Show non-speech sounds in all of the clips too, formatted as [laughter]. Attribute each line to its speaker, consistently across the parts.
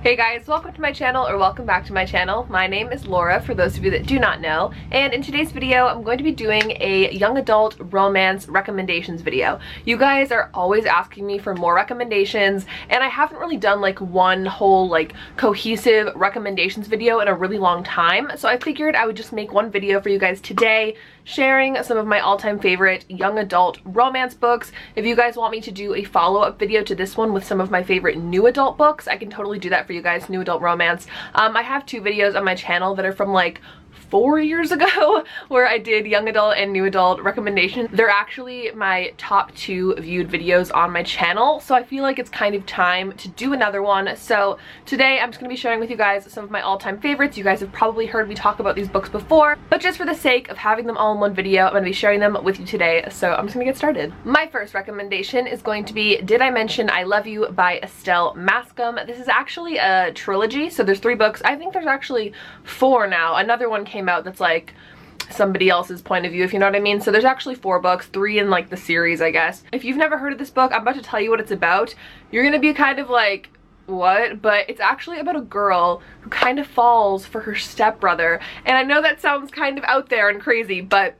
Speaker 1: Hey guys, welcome to my channel or welcome back to my channel. My name is Laura for those of you that do not know and in today's video I'm going to be doing a young adult romance recommendations video. You guys are always asking me for more recommendations and I haven't really done like one whole like cohesive recommendations video in a really long time so I figured I would just make one video for you guys today sharing some of my all-time favorite young adult romance books. If you guys want me to do a follow-up video to this one with some of my favorite new adult books, I can totally do that for you guys, new adult romance. Um, I have two videos on my channel that are from like four years ago [laughs] where I did young adult and new adult recommendations. They're actually my top two viewed videos on my channel so I feel like it's kind of time to do another one. So today I'm just to be sharing with you guys some of my all-time favorites. You guys have probably heard me talk about these books before but just for the sake of having them all in one video I'm to be sharing them with you today so I'm just to get started. My first recommendation is going to be Did I Mention I Love You by Estelle Maskame. This is actually a trilogy so there's three books. I think there's actually four now. Another one came came out that's like somebody else's point of view, if you know what I mean. So there's actually four books, three in like the series, I guess. If you've never heard of this book, I'm about to tell you what it's about. You're gonna be kind of like, what? But it's actually about a girl who kind of falls for her stepbrother. And I know that sounds kind of out there and crazy, but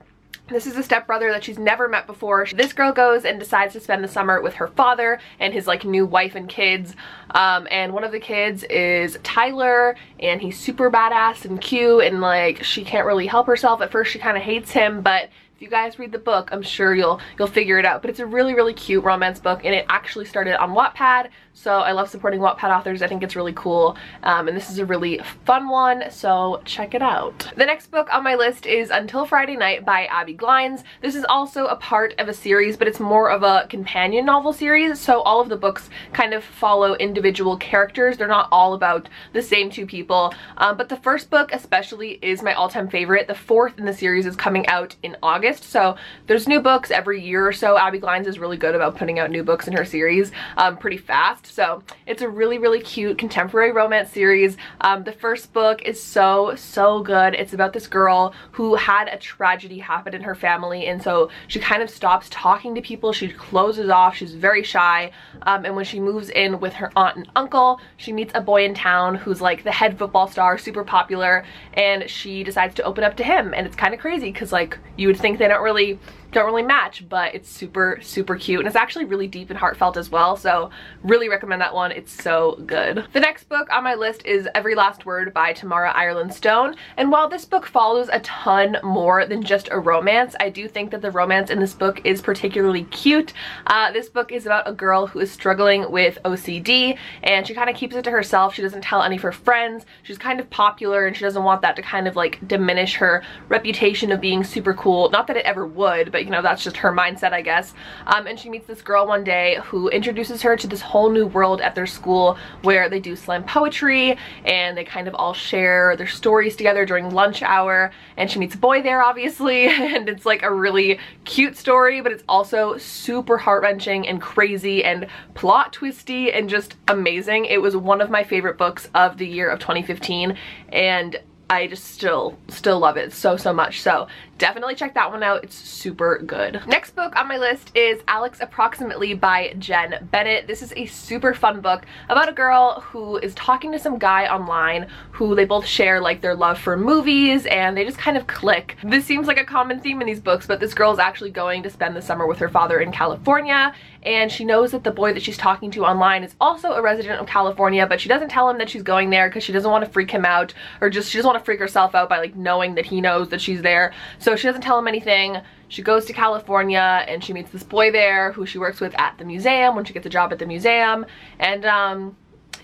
Speaker 1: this is a stepbrother that she's never met before. This girl goes and decides to spend the summer with her father and his like new wife and kids. Um, and one of the kids is Tyler and he's super badass and cute and like she can't really help herself. At first she kind of hates him but if you guys read the book, I'm sure you'll you'll figure it out. But it's a really, really cute romance book and it actually started on Wattpad. So I love supporting Wattpad authors. I think it's really cool. Um, and this is a really fun one, so check it out. The next book on my list is Until Friday Night by Abbi Glines. This is also a part of a series, but it's more of a companion novel series. So all of the books kind of follow individual characters. They're not all about the same two people. Um, but the first book especially is my all-time favorite. The fourth in the series is coming out in August. August. So there's new books every year or so. Abbi Glines is really good about putting out new books in her series um, pretty fast. So it's a really, really cute contemporary romance series. Um, the first book is so, so good. It's about this girl who had a tragedy happen in her family. And so she kind of stops talking to people. She closes off. She's very shy. Um, and when she moves in with her aunt and uncle, she meets a boy in town who's like the head football star, super popular. And she decides to open up to him. And it's kind of crazy because like you would think they don't really don't really match, but it's super, super cute. And it's actually really deep and heartfelt as well. So really recommend that one. It's so good. The next book on my list is Every Last Word by Tamara Ireland Stone. And while this book follows a ton more than just a romance, I do think that the romance in this book is particularly cute. Uh, this book is about a girl who is struggling with OCD and she kind of keeps it to herself. She doesn't tell any of her friends. She's kind of popular and she doesn't want that to kind of like diminish her reputation of being super cool. Not that it ever would, but you know, that's just her mindset, I guess. Um, and she meets this girl one day who introduces her to this whole new world at their school where they do slam poetry and they kind of all share their stories together during lunch hour. And she meets a boy there, obviously, [laughs] and it's like a really cute story, but it's also super heart-wrenching and crazy and plot twisty and just amazing. It was one of my favorite books of the year of 2015 and I just still, still love it so, so much. So definitely check that one out. It's super good. Next book on my list is Alex Approximately by Jenn Bennett. This is a super fun book about a girl who is talking to some guy online who they both share like their love for movies and they just kind of click. This seems like a common theme in these books, but this girl is actually going to spend the summer with her father in California and she knows that the boy that she's talking to online is also a resident of California, but she doesn't tell him that she's going there because she doesn't want to freak him out or just she doesn't want to freak herself out by like knowing that he knows that she's there. So she doesn't tell him anything. She goes to California and she meets this boy there who she works with at the museum when she gets a job at the museum. And um,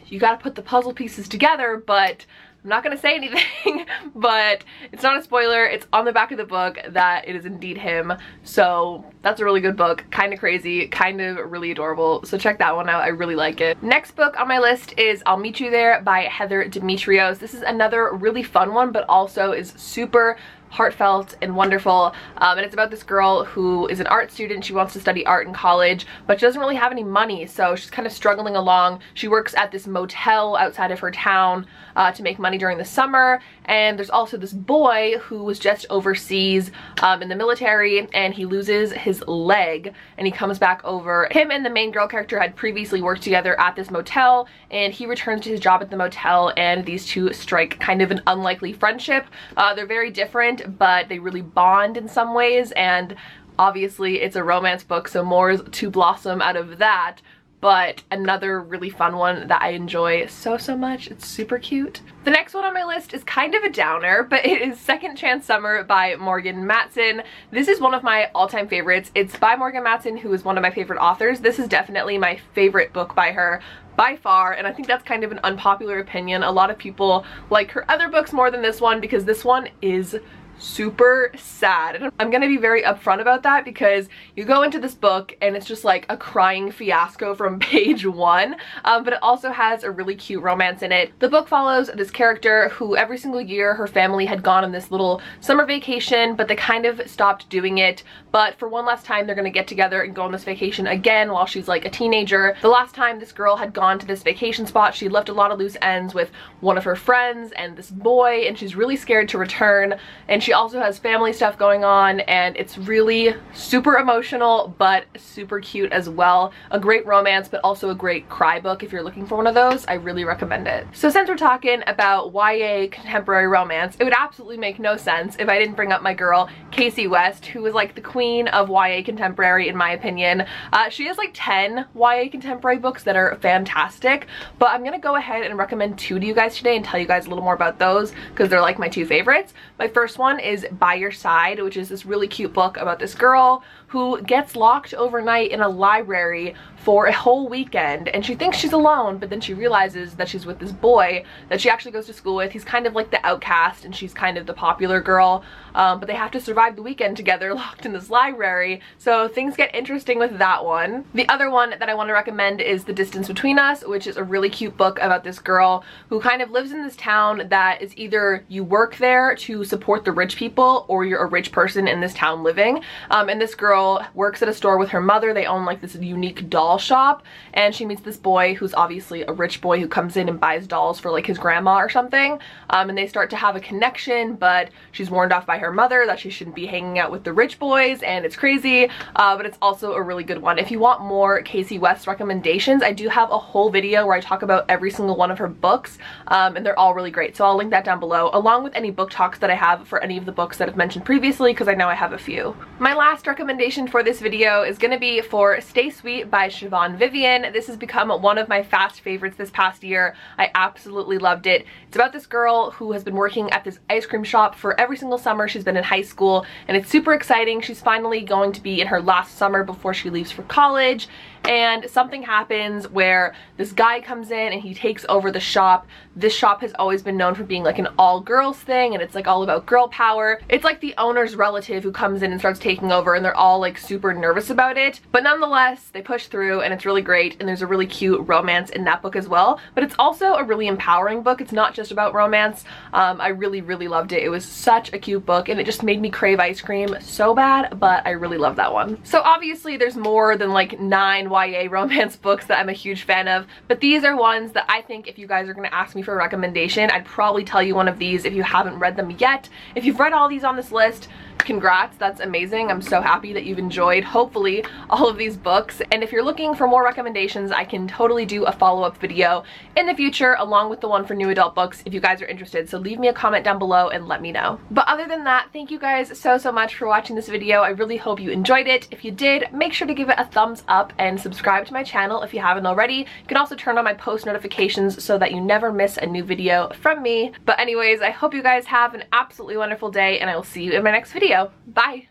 Speaker 1: you got to put the puzzle pieces together, but I'm not gonna say anything, [laughs] but it's not a spoiler. It's on the back of the book that it is indeed him. So that's a really good book. Kind of crazy, kind of really adorable. So check that one out. I really like it. Next book on my list is I'll Meet You There by Heather Demetrios. This is another really fun one, but also is super heartfelt and wonderful. Um, and it's about this girl who is an art student. She wants to study art in college, but she doesn't really have any money. So she's kind of struggling along. She works at this motel outside of her town uh, to make money during the summer. And there's also this boy who was just overseas um, in the military and he loses his leg and he comes back over. Him and the main girl character had previously worked together at this motel and he returns to his job at the motel and these two strike kind of an unlikely friendship. Uh, they're very different, but they really bond in some ways and obviously it's a romance book so more is to blossom out of that but another really fun one that I enjoy so, so much. It's super cute. The next one on my list is kind of a downer, but it is Second Chance Summer by Morgan Matson. This is one of my all-time favorites. It's by Morgan Matson, who is one of my favorite authors. This is definitely my favorite book by her by far and I think that's kind of an unpopular opinion. A lot of people like her other books more than this one because this one is super sad. I'm gonna be very upfront about that because you go into this book and it's just like a crying fiasco from [laughs] page one, um, but it also has a really cute romance in it. The book follows this character who every single year her family had gone on this little summer vacation, but they kind of stopped doing it. But for one last time, they're gonna get together and go on this vacation again while she's like a teenager. The last time this girl had gone to this vacation spot, she left a lot of loose ends with one of her friends and this boy, and she's really scared to return. And she also has family stuff going on and it's really super emotional but super cute as well. A great romance but also a great cry book if you're looking for one of those. I really recommend it. So since we're talking about YA contemporary romance, it would absolutely make no sense if I didn't bring up my girl Kasie West who is like the queen of YA contemporary in my opinion. Uh, she has like 10 YA contemporary books that are fantastic but I'm gonna go ahead and recommend two to you guys today and tell you guys a little more about those because they're like my two favorites. My first one is by Your Side, which is this really cute book about this girl who gets locked overnight in a library for a whole weekend and she thinks she's alone but then she realizes that she's with this boy that she actually goes to school with. He's kind of like the outcast and she's kind of the popular girl um, but they have to survive the weekend together [laughs] locked in this library so things get interesting with that one. The other one that I want to recommend is The Distance Between Us which is a really cute book about this girl who kind of lives in this town that is either you work there to support the rich people or you're a rich person in this town living. Um, and this girl works at a store with her mother. They own like this unique doll shop. And she meets this boy who's obviously a rich boy who comes in and buys dolls for like his grandma or something. Um, and they start to have a connection but she's warned off by her mother that she shouldn't be hanging out with the rich boys and it's crazy. Uh, but it's also a really good one. If you want more Kasie West recommendations I do have a whole video where I talk about every single one of her books um, and they're all really great. So I'll link that down below along with any book talks that I have for of the books that I've mentioned previously because I know I have a few. My last recommendation for this video is going to be for Stay Sweet by Siobhan Vivian. This has become one of my fast favorites this past year. I absolutely loved it. It's about this girl who has been working at this ice cream shop for every single summer she's been in high school and it's super exciting. She's finally going to be in her last summer before she leaves for college and something happens where this guy comes in and he takes over the shop. This shop has always been known for being like an all girls thing and it's like all about girl power. It's like the owner's relative who comes in and starts taking over and they're all like super nervous about it. But nonetheless, they push through and it's really great and there's a really cute romance in that book as well. But it's also a really empowering book. It's not just about romance. Um, I really, really loved it. It was such a cute book and it just made me crave ice cream so bad, but I really love that one. So obviously there's more than like nine YA romance [laughs] books that I'm a huge fan of, but these are ones that I think if you guys are going to ask me for a recommendation, I'd probably tell you one of these if you haven't read them yet. If you've read all these on this list, congrats that's amazing. I'm so happy that you've enjoyed hopefully all of these books. And if you're looking for more recommendations i can totally do a follow-up video in the future along with the one for new adult books if you guys are interested. So leave me a comment down below and let me know. But other than that thank you guys so so much for watching this video. I really hope you enjoyed it. If you did make sure to give it a thumbs up and subscribe to my channel if you haven't already. You can also turn on my post notifications so that you never miss a new video from me. But anyways i hope you guys have an absolutely wonderful day and i will see you in my next video video. Bye!